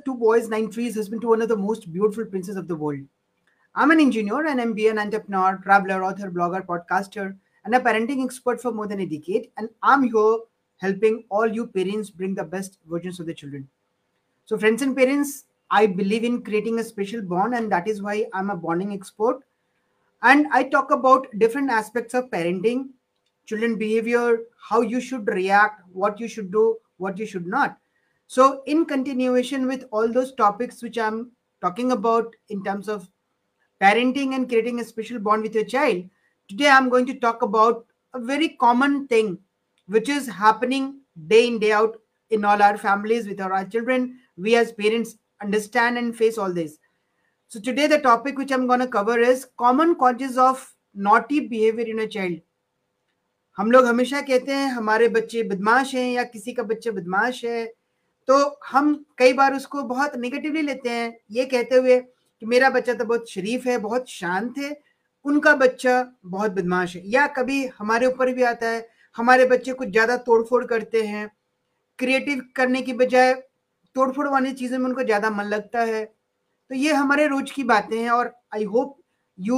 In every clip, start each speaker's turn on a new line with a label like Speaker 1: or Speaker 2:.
Speaker 1: two boys, nine trees, husband to one of the most beautiful princes of the world. I'm an engineer, an MBA, an entrepreneur, traveler, author, blogger, podcaster, and a parenting expert for more than a decade. And I'm here helping all you parents bring the best versions of the children. So, friends and parents, I believe in creating a special bond, and that is why I'm a bonding expert. And I talk about different aspects of parenting, children behavior, how you should react, what you should do, what you should not. So, in continuation with all those topics which I'm talking about in terms of parenting and creating a special bond with your child, today I'm going to talk about a very common thing which is happening day in, day out in all our families with our children. We as parents understand and face all this. So, today the topic which I'm going to cover is common causes of naughty behavior in a child. हम लोग हमेशा कहते हैं हमारे बच्चे बदमाश हैं या किसी का बच्चा बदमाश है तो हम कई बार उसको बहुत निगेटिवली लेते हैं। ये कहते हुए कि मेरा बच्चा तो बहुत शरीफ है, बहुत शांत है, उनका बच्चा बहुत बदमाश है। या कभी हमारे ऊपर भी आता है, हमारे बच्चे कुछ ज़्यादा तोड़फोड़ करते हैं क्रिएटिव करने की बजाय तोड़फोड़ वाली चीज़ों में उनको ज़्यादा मन लगता है। तो ये हमारे रोज की बातें हैं और I hope you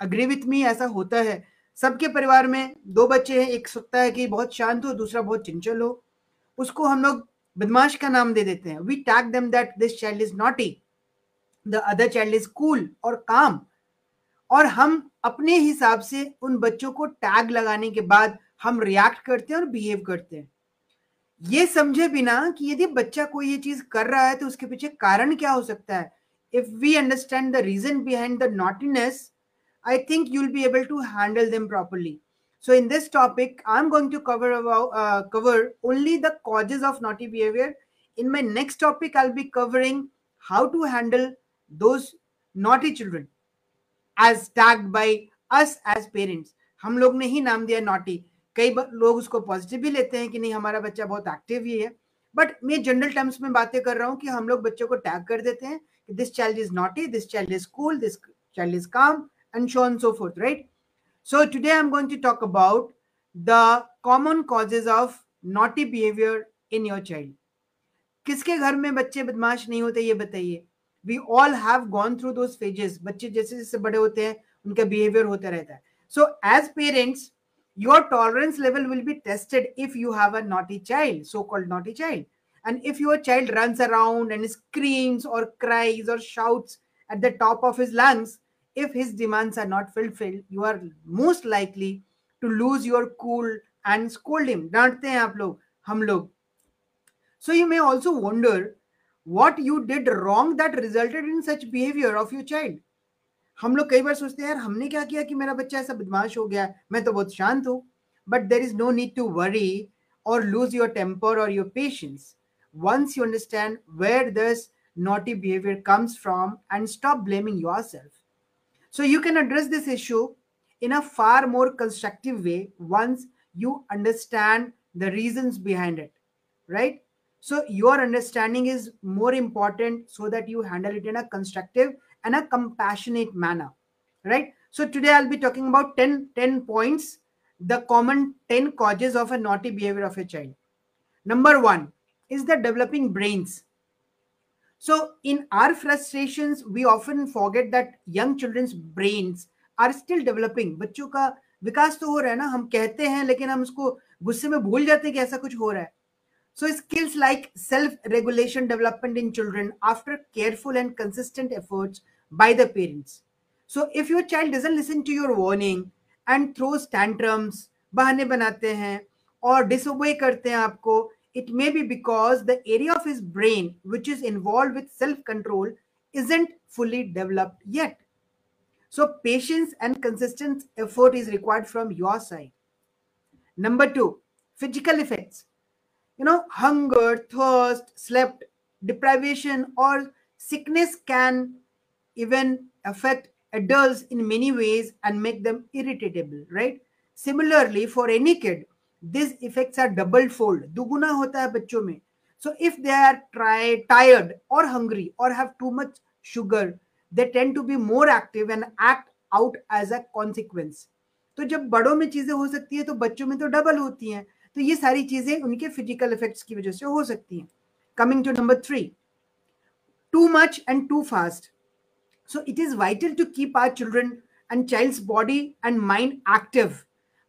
Speaker 1: agree with me ऐसा होता है। सबके परिवार में दो बच्चे हैं, एक सकता है कि बहुत शांत हो, दूसरा बहुत चंचल हो। उसको हम लोग बदमाश का नाम दे देते हैं। We tag them that this child is naughty the other child is cool और काम। और हम अपने हिसाब से उन बच्चों को टैग लगाने के बाद हम रिएक्ट करते हैं और बिहेव करते हैं। ये समझे बिना कि यदि बच्चा कोई ये चीज़ कर रहा है तो उसके पीछे कारण क्या हो सकता है? If we understand the reason behind the naughtiness I think you'll be able to handle them properly. So in this topic, I'm going to cover about uh, cover only the causes of naughty behavior. In my next topic, I'll be covering how to handle those naughty children as tagged by us as parents. हम लोग ने ही नाम दिया naughty कई लोग उसको positive भी लेते हैं कि नहीं हमारा बच्चा बहुत एक्टिव ही है बट मैं जनरल टर्म्स में बातें कर रहा हूँ कि हम लोग बच्चों को टैग कर देते हैं कि this child is naughty this child is cool this child is calm so on and so forth, right? So today I'm going to talk about the common causes of naughty behavior in your child. किसके घर में बच्चे बदमाश नहीं होते ये बताइए we all have gone through those phases बच्चे जैसे जैसे बड़े होते हैं उनका बिहेवियर होता रहता है so as parents your tolerance level will be tested if you have a naughty child so called naughty child and if your child runs around and screams or cries or shouts at the top of his lungs if his demands are not fulfilled, you are most likely to lose your cool and scold him. डांटते हैं आप लोग हम लोग So you may also wonder what you did wrong that resulted in such behavior of your child. हम लोग कई बार सोचते हैं यार हमने क्या किया कि मेरा बच्चा ऐसा बदमाश हो गया मैं तो बहुत शांत हूँ but there is no need to worry और लूज योर टेम्पर और your patience once you understand where this naughty behavior comes from and stop blaming yourself so you can address this issue in a far more constructive way once you understand the reasons behind it, right? So your understanding is more important so that you handle it in a constructive and a compassionate manner, right? So today I'll be talking about 10, 10 points, the common 10 causes of a naughty behavior of a child. Number one is the developing brains. So, in our frustrations, we often forget that young children's brains are still developing. बच्चों का विकास तो हो रहा है ना हम कहते हैं लेकिन हम उसको गुस्से में भूल जाते हैं कि ऐसा कुछ हो रहा है So skills like self-regulation development in children after careful and consistent efforts by the parents. So if your child doesn't listen to your warning and throws tantrums, बहाने बनाते हैं और disobey करते हैं आपको it may be because the area of his brain which is involved with self control isn't fully developed yet. So, patience and consistent effort is required from your side. Number two, physical effects. You know, hunger, thirst, slept, deprivation, or sickness can even affect adults in many ways and make them irritable, right? Similarly, for any kid, this effects are double fold दुगुना होता है बच्चों में। So if they are try tired और hungry और have too much sugar they tend to be more active and act out as a consequence तो जब बड़ों में चीज़ें हो सकती है तो बच्चों में तो डबल होती हैं। तो ये सारी चीज़ें उनके फ़िज़िकल इफेक्ट्स की वजह से हो सकती हैं। Coming to number three too much and too fast so it is vital to keep our children and child's body and mind active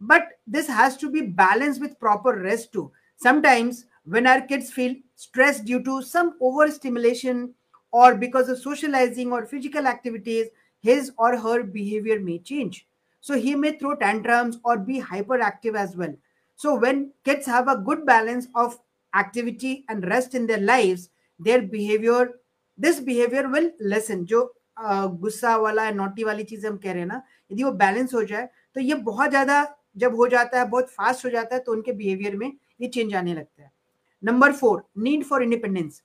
Speaker 1: But this has to be balanced with proper rest too. Sometimes when our kids feel stressed due to some overstimulation or because of socializing or physical activities, his or her behavior may change. So he may throw tantrums or be hyperactive as well. So when kids have a good balance of activity and rest in their lives, their behavior, this behavior will lessen. जो गुस्सा वाला naughty वाली चीज हम कह रहे हैं ना यदि वो बैलेंस हो जाए तो ये बहुत ज्यादा जब हो जाता है, बहुत फास्ट हो जाता है तो उनके बिहेवियर में ये चेंज आने लगता है। Number four need for independence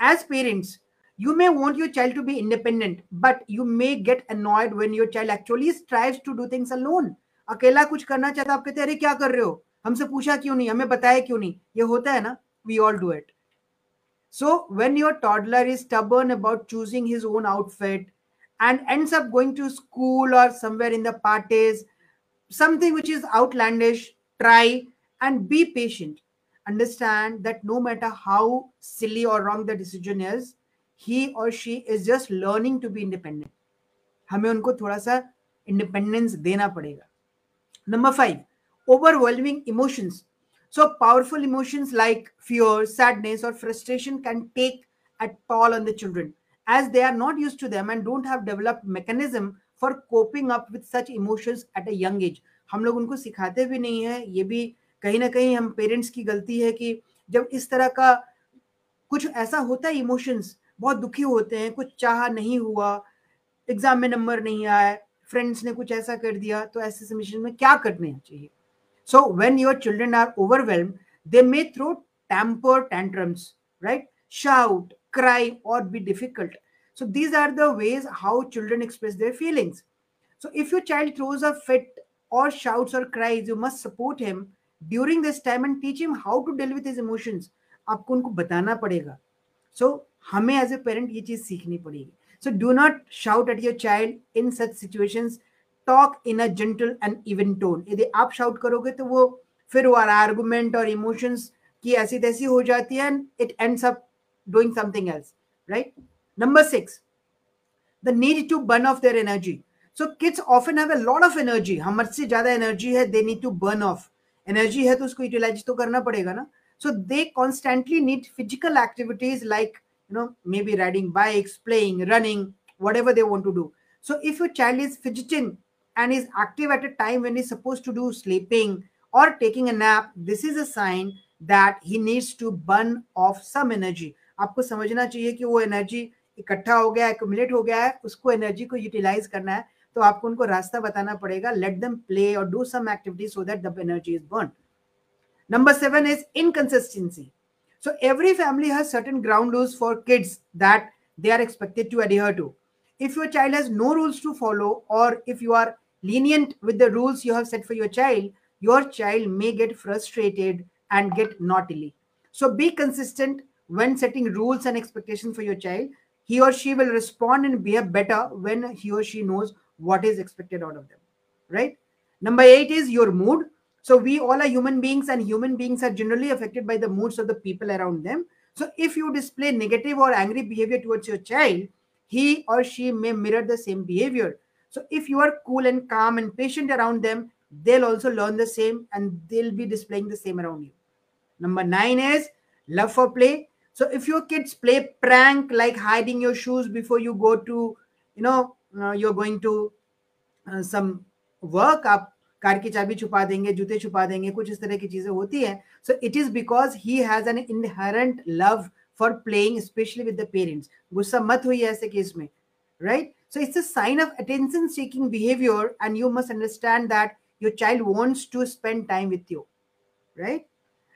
Speaker 1: as parents you may want your child to be independent but you may get annoyed when your child actually strive to do things alone अकेला कुछ करना चाहता आप कहते हैं, अरे, क्या कर रहे हो? हमसे पूछा क्यों नहीं? हमें बताया क्यों नहीं? ये होता है ना? We all do it so when your toddler is stubborn about choosing his own outfit and end up going to school और somewhere in the parties something which is outlandish try and be patient understand that no matter how silly or wrong the decision is he or she is just learning to be independent हमें उनको थोड़ा सा independence देना पड़ेगा number five overwhelming emotions so powerful emotions like fear sadness or frustration can take a toll on the children as they are not used to them and don't have developed mechanism for coping up with such emotions at a young age हम लोग उनको सिखाते भी नहीं है। ये भी कहीं ना कहीं हम पेरेंट्स की गलती है कि जब इस तरह का कुछ ऐसा होता है इमोशंस बहुत दुखी होते हैं, कुछ चाह नहीं हुआ एग्ज़ाम में नंबर नहीं आया फ्रेंड्स ने कुछ ऐसा कर दिया तो ऐसे सिचुएशन में क्या करने चाहिए? So when your children are overwhelm they may throw temper tantrums right shout cry और be difficult. so these are the ways how children express their feelings so if your child throws a fit or shouts or cries you must support him during this time and teach him how to deal with his emotions आपको उनको बताना पड़ेगा so so, हमें as a parent ये चीज सीखनी पड़ेगी so do not shout at your child in such situations talk in a gentle and even tone यदि आप शाउट करोगे तो वो फिर वो आर्गुमेंट और इमोशंस की ऐसी तैसी हो जाती है and it ends up doing something else right number six the need to burn of their energy so kids often have a lot of energy हमसे ज्यादा एनर्जी है they need to burn of energy है तो उसको utilise तो करना पड़ेगा ना सो दे constantly need physical activities like you know maybe riding bikes playing running whatever they want to do so if your child is fidgeting and is active at a time when he's supposed to do sleeping or taking a nap this is a sign that he needs to burn off some energy आपको समझना चाहिए कि वो energy इकट्ठा हो गया है हो गया है, उसको एनर्जी को यूटिलाइज करना है तो आपको उनको रास्ता बताना पड़ेगा लेट देम प्ले और do some activity so that energy is burn number seven is inconsistency so every family has certain ground rules for kids that they are expected to adhere to if your child has no rules to follow और if you are lenient with the rules you have set for your child your child may get frustrated and get naughtily so be consistent when setting rules and expectation for your child He or she will respond and behave better when he or she knows what is expected out of them. Right? Number eight is your mood. So we all are human beings, and human beings are generally affected by the moods of the people around them. So if you display negative or angry behavior towards your child, he or she may mirror the same behavior. So if you are cool and calm and patient around them, they'll also learn the same and they'll be displaying the same around you. Number nine is love for play. So if your kids play prank like hiding your shoes before you go to, you know, uh, you're going to uh, some work up car की चाबी छुपा देंगे जूते छुपा देंगे कुछ इस तरह की चीजें होती है so it is because he has an inherent love for playing specially with the parents गुस्सा मत हुई ऐसे केस में right so it's a sign of attention seeking behavior and you must understand that your child wants to spend time with you right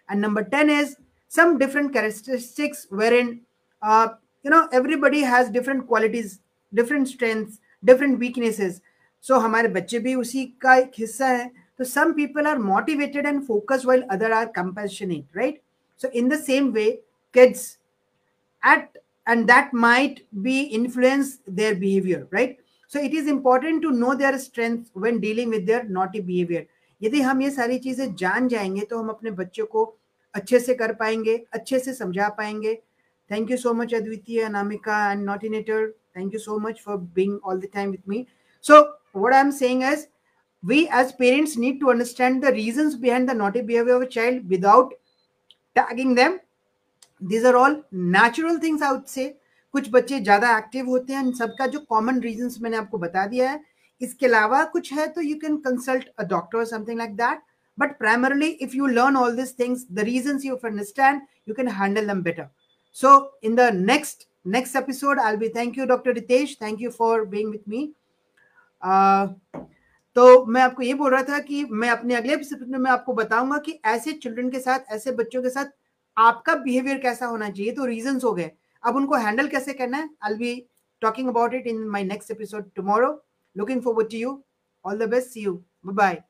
Speaker 1: and number 10 is some different characteristics wherein uh, you know everybody has different qualities different strengths different weaknesses so so, हमारे बच्चे भी उसी का एक हिस्सा है तो some people are motivated and focus while other are compassionate right so in the same way kids at and that might be influence their behavior right so it is important to know their strength when dealing with their naughty behavior यदि हम ये सारी चीजें जान जाएंगे तो हम अपने बच्चों को अच्छे से कर पाएँगे अच्छे से समझा पाएँगे Thank you so much, Advitya, Anamika, and Nautinator. Thank you so much for being all the time with me. So, what I'm saying is, we as parents need to understand the reasons behind the naughty behavior of a child without tagging them. These are all natural things I would say. कुछ बच्चे ज़्यादा active होते हैं सबका जो common reasons मैंने आपको बता दिया है इसके अलावा कुछ है तो you can consult a doctor something like that but primarily if you learn all these things the reasons you understand you can handle them better so in the next next episode i'll be thank you dr ritesh thank you for being with me uh, तो मैं आपको ये बोल रहा था कि मैं अपने अगले एपिसोड में आपको बताऊँगा कि ऐसे चिल्ड्रन के साथ ऐसे बच्चों के साथ आपका बिहेवियर कैसा होना चाहिए तो रीजंस हो गए अब उनको हैंडल कैसे करना है I be talking about it in my next episode tomorrow looking forward to you all the best see you bye